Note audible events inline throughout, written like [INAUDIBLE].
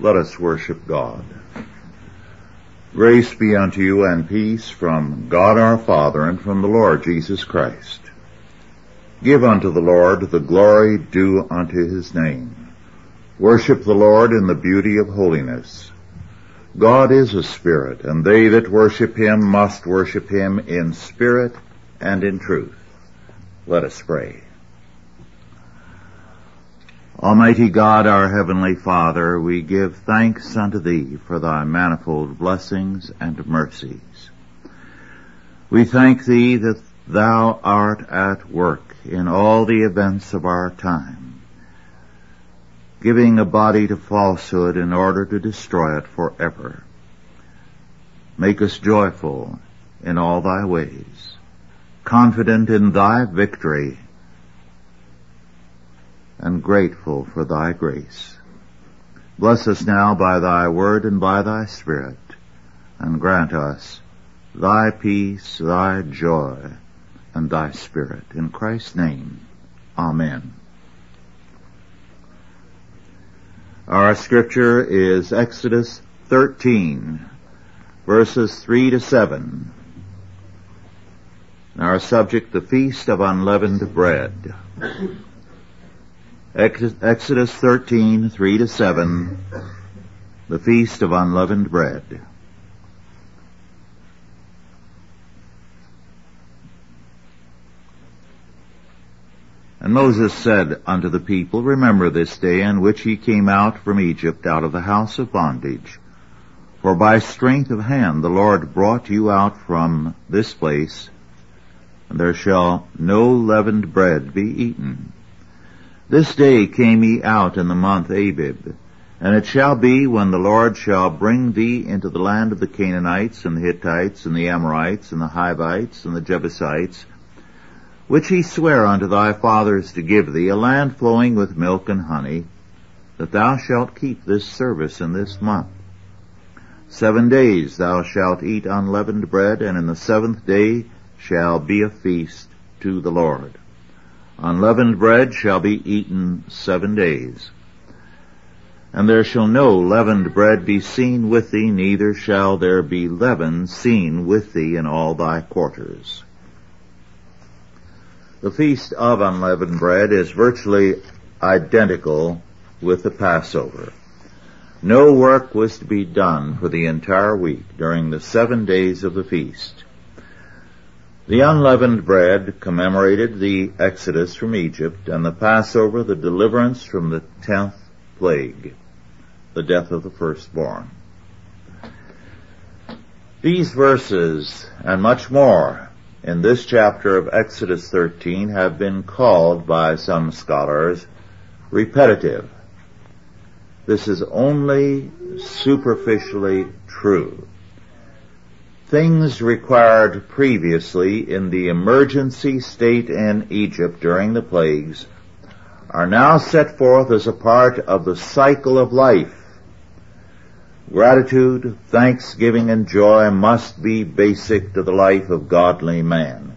Let us worship God. Grace be unto you and peace from God our Father and from the Lord Jesus Christ. Give unto the Lord the glory due unto his name. Worship the Lord in the beauty of holiness. God is a spirit, and they that worship him must worship him in spirit and in truth. Let us pray. Almighty God, our Heavenly Father, we give thanks unto Thee for Thy manifold blessings and mercies. We thank Thee that Thou art at work in all the events of our time, giving a body to falsehood in order to destroy it forever. Make us joyful in all Thy ways, confident in Thy victory, and grateful for thy grace. Bless us now by thy word and by thy spirit, and grant us thy peace, thy joy, and thy spirit. In Christ's name, amen. Our scripture is Exodus 13, verses 3 to 7. Our subject, the Feast of Unleavened Bread. Exodus 13, 3 to 7, the Feast of Unleavened Bread. And Moses said unto the people, Remember this day in which ye came out from Egypt out of the house of bondage. For by strength of hand the Lord brought you out from this place, and there shall no leavened bread be eaten. This day came ye out in the month Abib. And it shall be when the Lord shall bring thee into the land of the Canaanites and the Hittites and the Amorites and the Hivites and the Jebusites, which he sware unto thy fathers to give thee, a land flowing with milk and honey, that thou shalt keep this service in this month. Seven days thou shalt eat unleavened bread, and in the seventh day shall be a feast to the Lord. Unleavened bread shall be eaten seven days. And there shall no leavened bread be seen with thee, neither shall there be leaven seen with thee in all thy quarters. The feast of unleavened bread is virtually identical with the Passover. No work was to be done for the entire week during the seven days of the feast. The unleavened bread commemorated the exodus from Egypt and the Passover the deliverance from the tenth plague, the death of the firstborn. These verses and much more in this chapter of Exodus 13 have been called by some scholars repetitive. This is only superficially true things required previously in the emergency state in Egypt during the plagues are now set forth as a part of the cycle of life. Gratitude, thanksgiving, and joy must be basic to the life of godly man.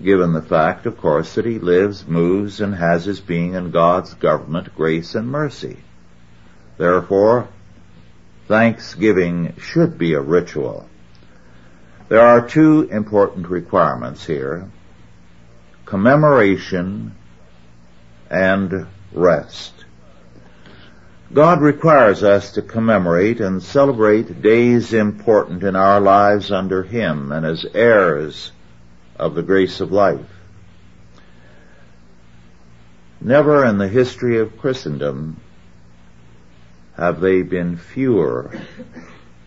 Given the fact, of course, that he lives, moves, and has his being in God's government, grace, and mercy. Therefore, Thanksgiving should be a ritual. There are two important requirements here. Commemoration and rest. God requires us to commemorate and celebrate days important in our lives under Him and as heirs of the grace of life. Never in the history of Christendom have they been fewer,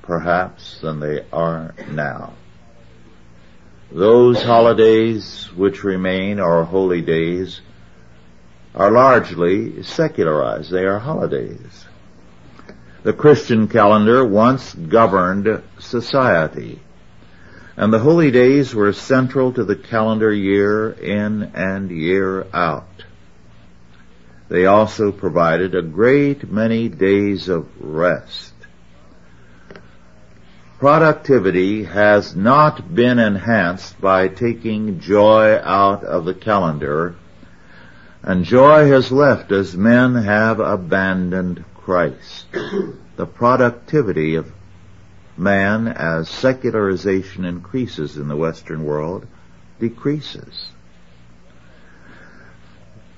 perhaps, than they are now. Those holidays which remain, or holy days, are largely secularized. They are holidays. The Christian calendar once governed society, and the holy days were central to the calendar year in and year out. They also provided a great many days of rest. Productivity has not been enhanced by taking joy out of the calendar, and joy has left as men have abandoned Christ, the productivity of man as secularization increases in the Western world decreases.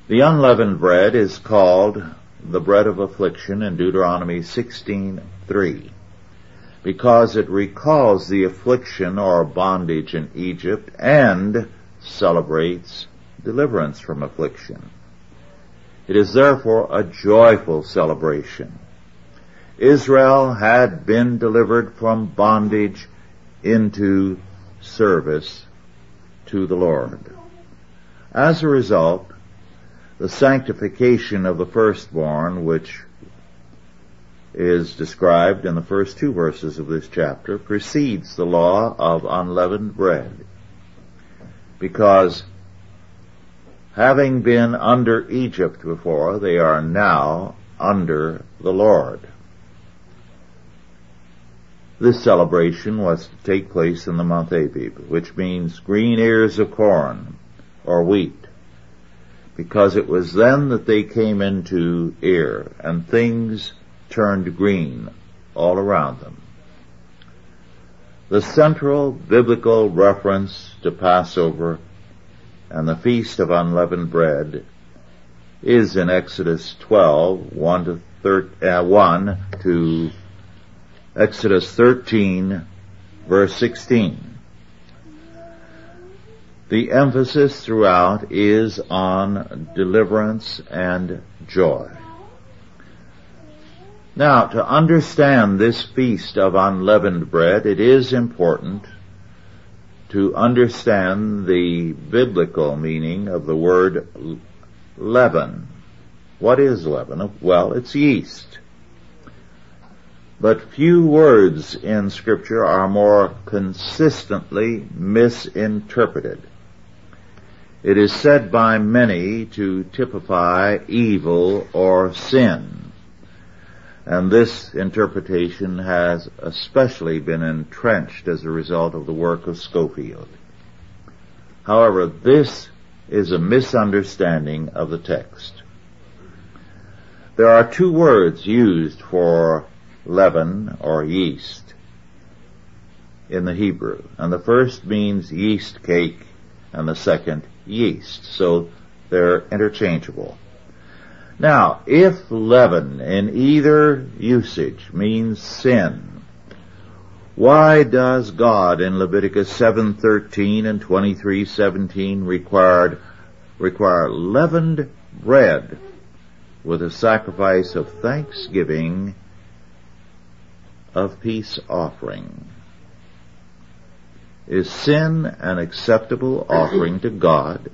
The unleavened bread is called the bread of affliction in Deuteronomy 16:3 because it recalls the affliction or bondage in Egypt and celebrates deliverance from affliction. It is therefore a joyful celebration. Israel had been delivered from bondage into service to the Lord. As a result, the sanctification of the firstborn, which is described in the first two verses of this chapter, precedes the law of unleavened bread. Because having been under Egypt before, they are now under the Lord. This celebration was to take place in the month Abib, which means green ears of corn or wheat because it was then that they came into ear and things turned green all around them. The central biblical reference to Passover and the Feast of Unleavened Bread is in Exodus 12, 1 to, thir- uh, 1 to Exodus 13, verse 16. The emphasis throughout is on deliverance and joy. Now, to understand this feast of unleavened bread, it is important to understand the biblical meaning of the word leaven. What is leaven? Well, it's yeast. But few words in scripture are more consistently misinterpreted. It is said by many to typify evil or sin. And this interpretation has especially been entrenched as a result of the work of Scofield. However, this is a misunderstanding of the text. There are two words used for leaven or yeast in the Hebrew, and the first means yeast cake and the second yeast. So they're interchangeable. Now, if leaven in either usage means sin, why does God in Leviticus 7:13 and 23:17 required require leavened bread with a sacrifice of thanksgiving of peace offering? Is sin an acceptable offering to God?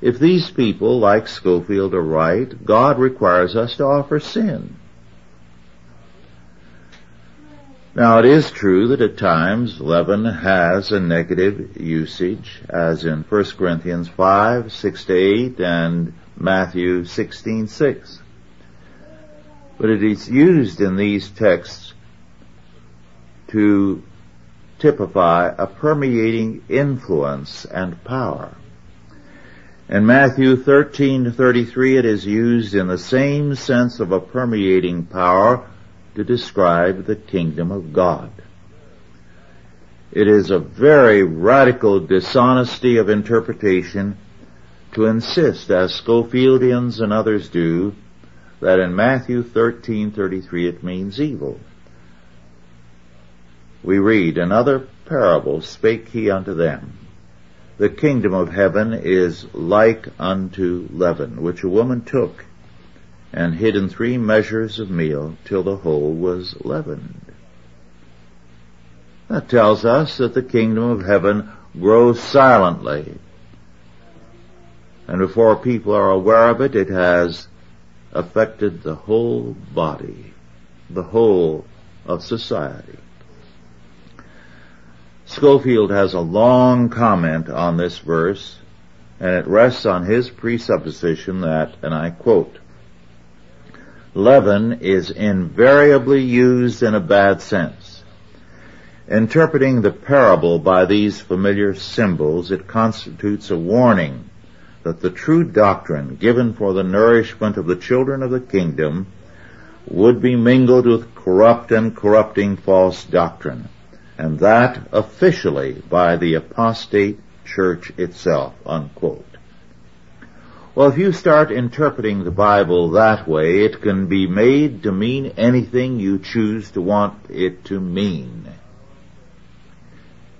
If these people, like Scofield, are right, God requires us to offer sin. Now it is true that at times leaven has a negative usage, as in 1 Corinthians 5, 6 to 8, and Matthew 16, 6. But it is used in these texts to typify a permeating influence and power. In Matthew 13 to 33 it is used in the same sense of a permeating power to describe the kingdom of God. It is a very radical dishonesty of interpretation to insist, as Scofieldians and others do, that in Matthew 13:33 it means evil we read, Another parable spake he unto them. The kingdom of heaven is like unto leaven, which a woman took and hid in three measures of meal till the whole was leavened. That tells us that the kingdom of heaven grows silently. And before people are aware of it, it has affected the whole body, the whole of society. Scofield has a long comment on this verse, and it rests on his presupposition that, and I quote, leaven is invariably used in a bad sense. Interpreting the parable by these familiar symbols, it constitutes a warning that the true doctrine given for the nourishment of the children of the kingdom would be mingled with corrupt and corrupting false doctrine, and that officially by the apostate church itself, unquote. Well, if you start interpreting the Bible that way, it can be made to mean anything you choose to want it to mean.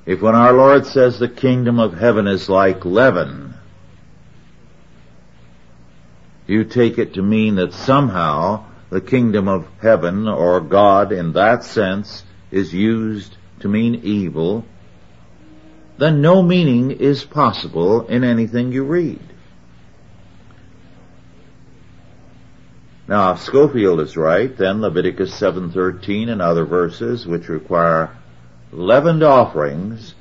If when our Lord says the kingdom of heaven is like leaven, you take it to mean that somehow the kingdom of heaven or God in that sense is used to mean evil, then no meaning is possible in anything you read. Now, if Scofield is right, then Leviticus 7.13 and other verses which require leavened offerings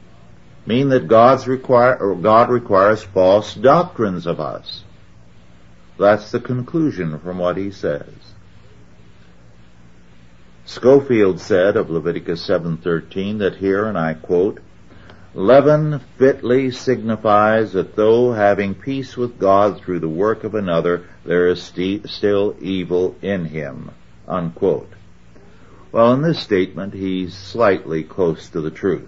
mean that God's require, God requires false doctrines of us. That's the conclusion from what he says. Scofield said of Leviticus 7.13 that here, and I quote, Leaven fitly signifies that though having peace with God through the work of another, there is st- still evil in him. Unquote. Well, in this statement, he's slightly close to the truth.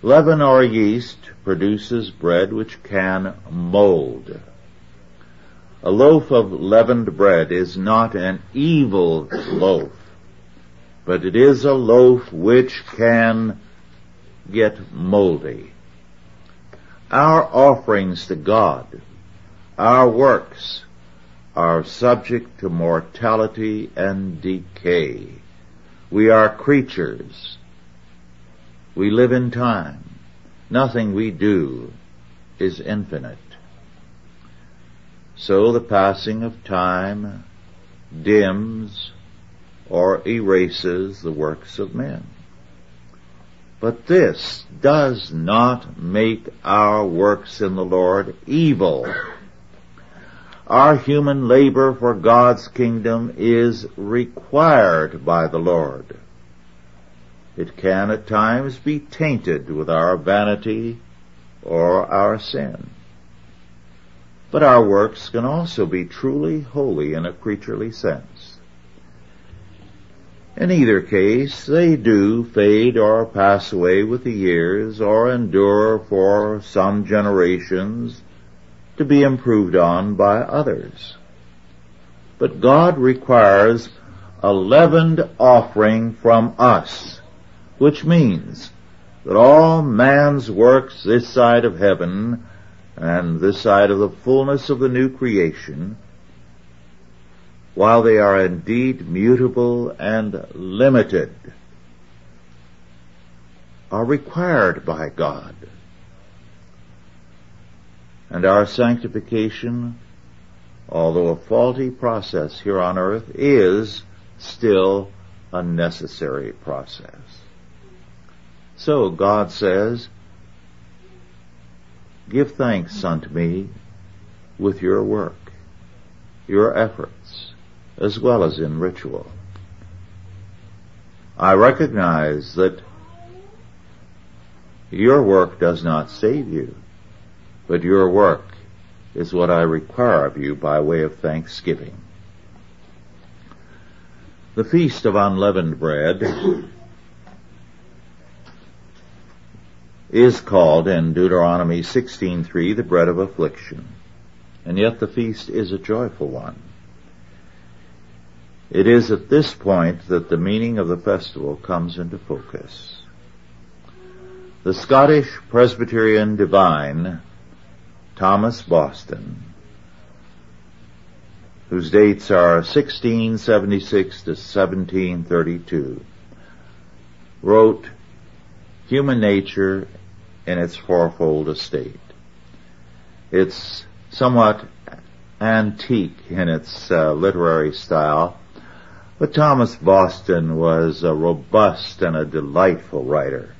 Leaven or yeast produces bread which can mold. A loaf of leavened bread is not an evil loaf, but it is a loaf which can get moldy. Our offerings to God, our works, are subject to mortality and decay. We are creatures. We live in time. Nothing we do is infinite. So the passing of time dims or erases the works of men. But this does not make our works in the Lord evil. Our human labor for God's kingdom is required by the Lord. It can at times be tainted with our vanity or our sin. But our works can also be truly holy in a creaturely sense. In either case, they do fade or pass away with the years or endure for some generations to be improved on by others. But God requires a leavened offering from us, which means that all man's works this side of heaven and this side of the fullness of the new creation while they are indeed mutable and limited, are required by God. And our sanctification, although a faulty process here on earth, is still a necessary process. So God says, give thanks unto me with your work, your efforts, as well as in ritual. I recognize that your work does not save you, but your work is what I require of you by way of thanksgiving. The Feast of Unleavened Bread is called in Deuteronomy 16.3 the bread of affliction, and yet the feast is a joyful one. It is at this point that the meaning of the festival comes into focus. The Scottish Presbyterian divine, Thomas Boston, whose dates are 1676 to 1732, wrote Human Nature in its fourfold estate. It's somewhat antique in its uh, literary style, but Thomas Boston was a robust and a delightful writer.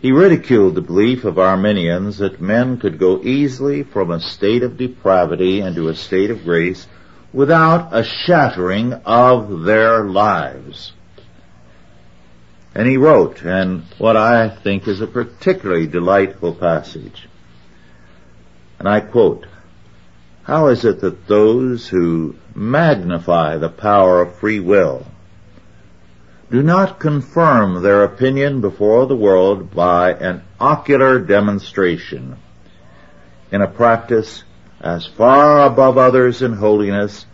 He ridiculed the belief of Arminians that men could go easily from a state of depravity into a state of grace without a shattering of their lives. And he wrote, and what I think is a particularly delightful passage, And I quote, How is it that those who magnify the power of free will do not confirm their opinion before the world by an ocular demonstration in a practice as far above others in holiness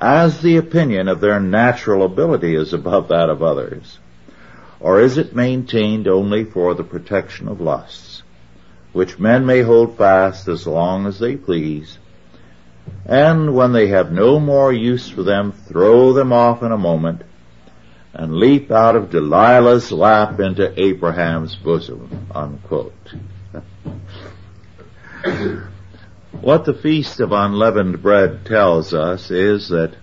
as the opinion of their natural ability is above that of others? Or is it maintained only for the protection of lusts, which men may hold fast as long as they please, and when they have no more use for them, throw them off in a moment, and leap out of Delilah's lap into Abraham's bosom, unquote. [LAUGHS] what the Feast of Unleavened Bread tells us is that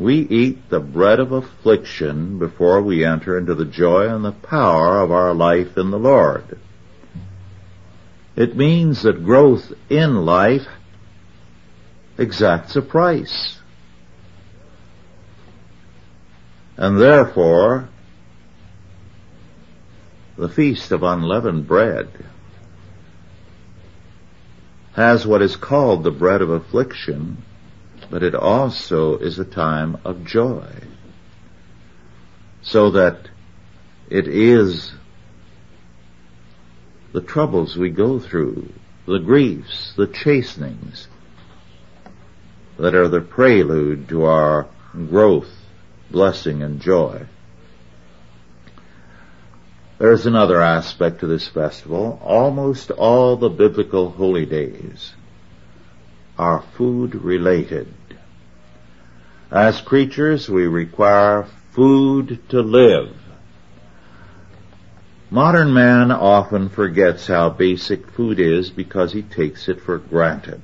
we eat the bread of affliction before we enter into the joy and the power of our life in the Lord. It means that growth in life exacts a price. And therefore, the Feast of Unleavened Bread has what is called the bread of affliction but it also is a time of joy. So that it is the troubles we go through, the griefs, the chastenings that are the prelude to our growth, blessing, and joy. There's another aspect to this festival. Almost all the biblical holy days are food related. As creatures, we require food to live. Modern man often forgets how basic food is because he takes it for granted.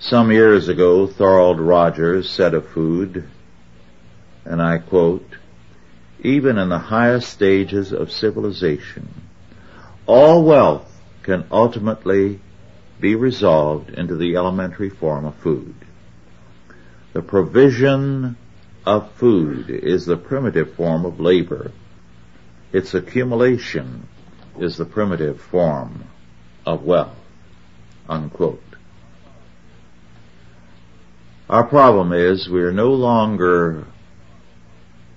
Some years ago, Thorold Rogers said of food, and I quote, even in the highest stages of civilization, all wealth can ultimately be resolved into the elementary form of food. The provision of food is the primitive form of labor. Its accumulation is the primitive form of wealth. Unquote. Our problem is we are no longer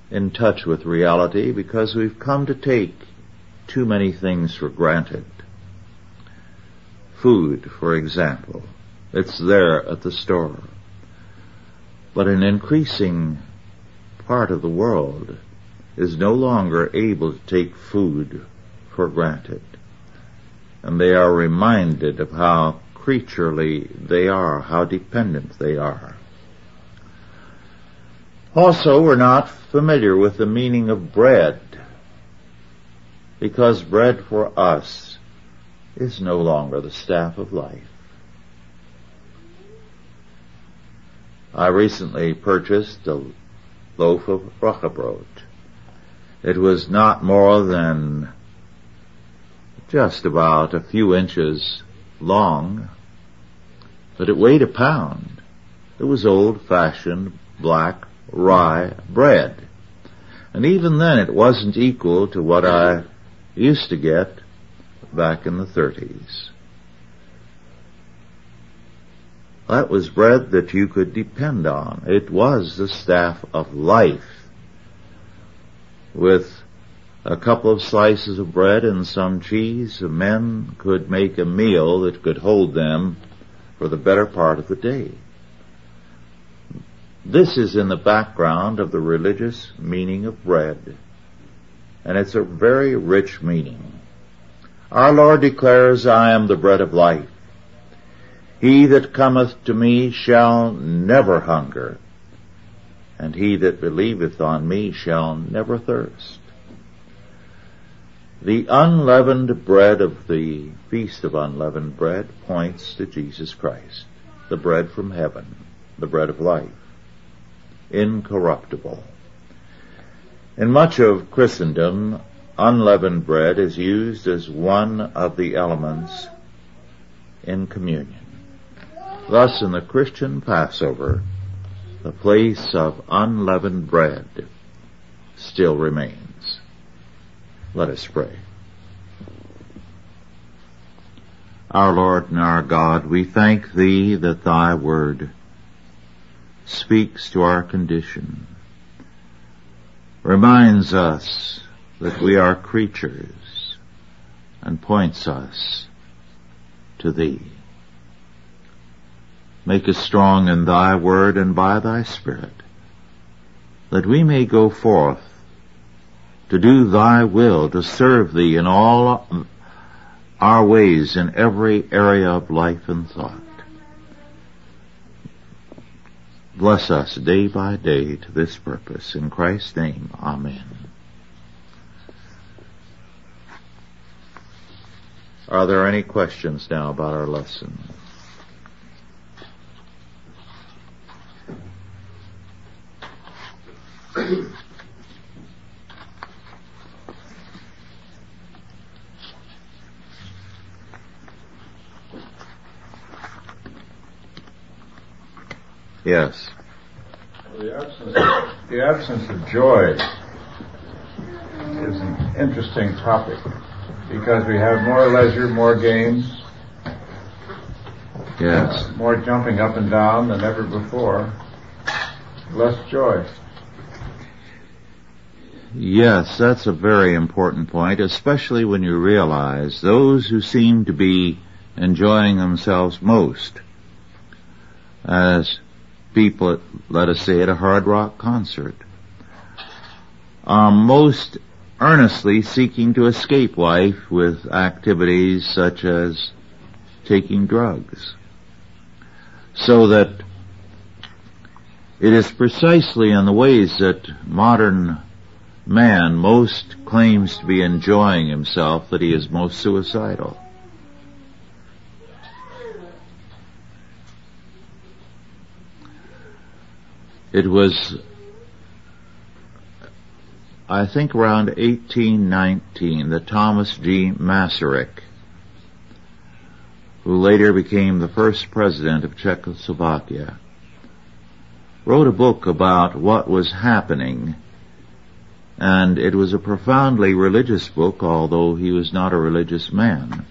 in touch with reality because we've come to take too many things for granted. Food, for example. It's there at the store. But an increasing part of the world is no longer able to take food for granted. And they are reminded of how creaturely they are, how dependent they are. Also, we're not familiar with the meaning of bread, because bread for us is no longer the staff of life. I recently purchased a loaf of Roggenbrot. It was not more than just about a few inches long, but it weighed a pound. It was old-fashioned black rye bread. And even then it wasn't equal to what I used to get back in the 30s. That was bread that you could depend on. It was the staff of life. With a couple of slices of bread and some cheese, men could make a meal that could hold them for the better part of the day. This is in the background of the religious meaning of bread. And it's a very rich meaning. Our Lord declares, I am the bread of life. He that cometh to me shall never hunger, and he that believeth on me shall never thirst. The unleavened bread of the Feast of Unleavened Bread points to Jesus Christ, the bread from heaven, the bread of life, incorruptible. In much of Christendom, unleavened bread is used as one of the elements in communion. Thus in the Christian Passover, the place of unleavened bread still remains. Let us pray. Our Lord and our God, we thank Thee that Thy Word speaks to our condition, reminds us that we are creatures, and points us to Thee. Make us strong in Thy Word and by Thy Spirit, that we may go forth to do Thy will, to serve Thee in all our ways in every area of life and thought. Bless us day by day to this purpose. In Christ's name, Amen. Are there any questions now about our lesson? Yes. The absence, the absence of joy is an interesting topic because we have more leisure, more games, Yes. more jumping up and down than ever before, less joy. Yes, that's a very important point, especially when you realize those who seem to be enjoying themselves most as people, let us say, at a hard rock concert, are most earnestly seeking to escape life with activities such as taking drugs. So that it is precisely in the ways that modern man most claims to be enjoying himself that he is most suicidal. It was, I think around 1819 that Thomas G. Masaryk, who later became the first president of Czechoslovakia, wrote a book about what was happening and it was a profoundly religious book, although he was not a religious man,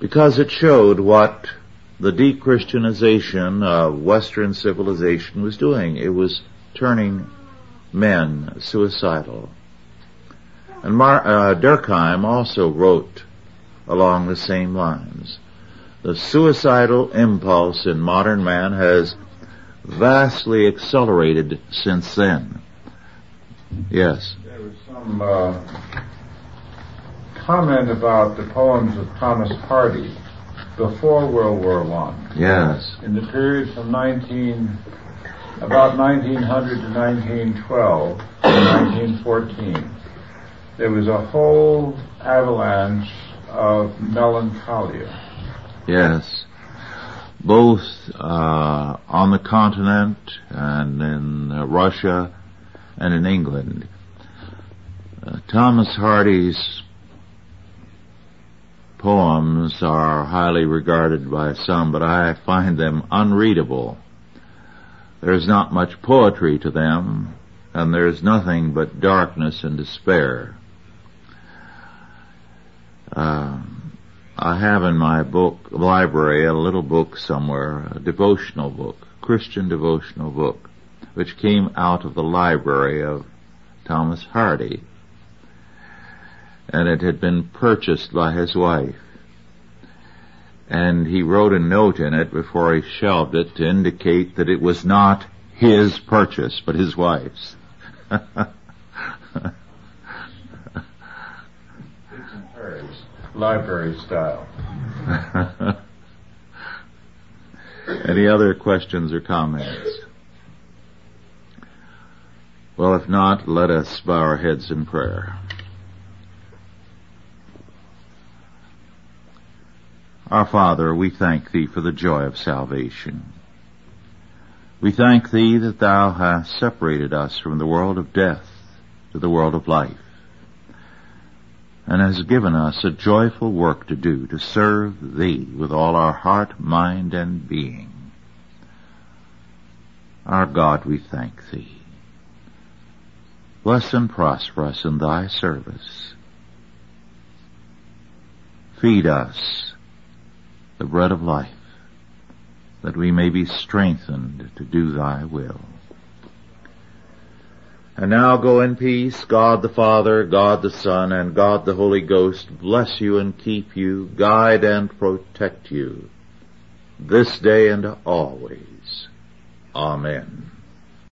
because it showed what the de-Christianization of Western civilization was doing. It was turning men suicidal. And Mar- uh, Durkheim also wrote along the same lines. The suicidal impulse in modern man has vastly accelerated since then. Yes. There was some uh, comment about the poems of Thomas Hardy before World War One. Yes. In the period from 19, about 1900 to 1912, 1914, there was a whole avalanche of melancholia. Yes. Both uh, on the continent and in uh, Russia and in England. Uh, Thomas Hardy's poems are highly regarded by some, but I find them unreadable. There's not much poetry to them, and there's nothing but darkness and despair. Uh, I have in my book library a little book somewhere, a devotional book, Christian devotional book, which came out of the library of Thomas Hardy and it had been purchased by his wife. And he wrote a note in it before he shelved it to indicate that it was not his purchase, but his wife's. [LAUGHS] library style. [LAUGHS] Any other questions or comments? Well, if not, let us bow our heads in prayer. Our Father, we thank Thee for the joy of salvation. We thank Thee that Thou hast separated us from the world of death to the world of life, and has given us a joyful work to do to serve Thee with all our heart, mind, and being. Our God, we thank Thee. Bless and prosper us in Thy service. Feed us the bread of life, that we may be strengthened to do thy will. And now go in peace. God the Father, God the Son, and God the Holy Ghost bless you and keep you, guide and protect you, this day and always. Amen.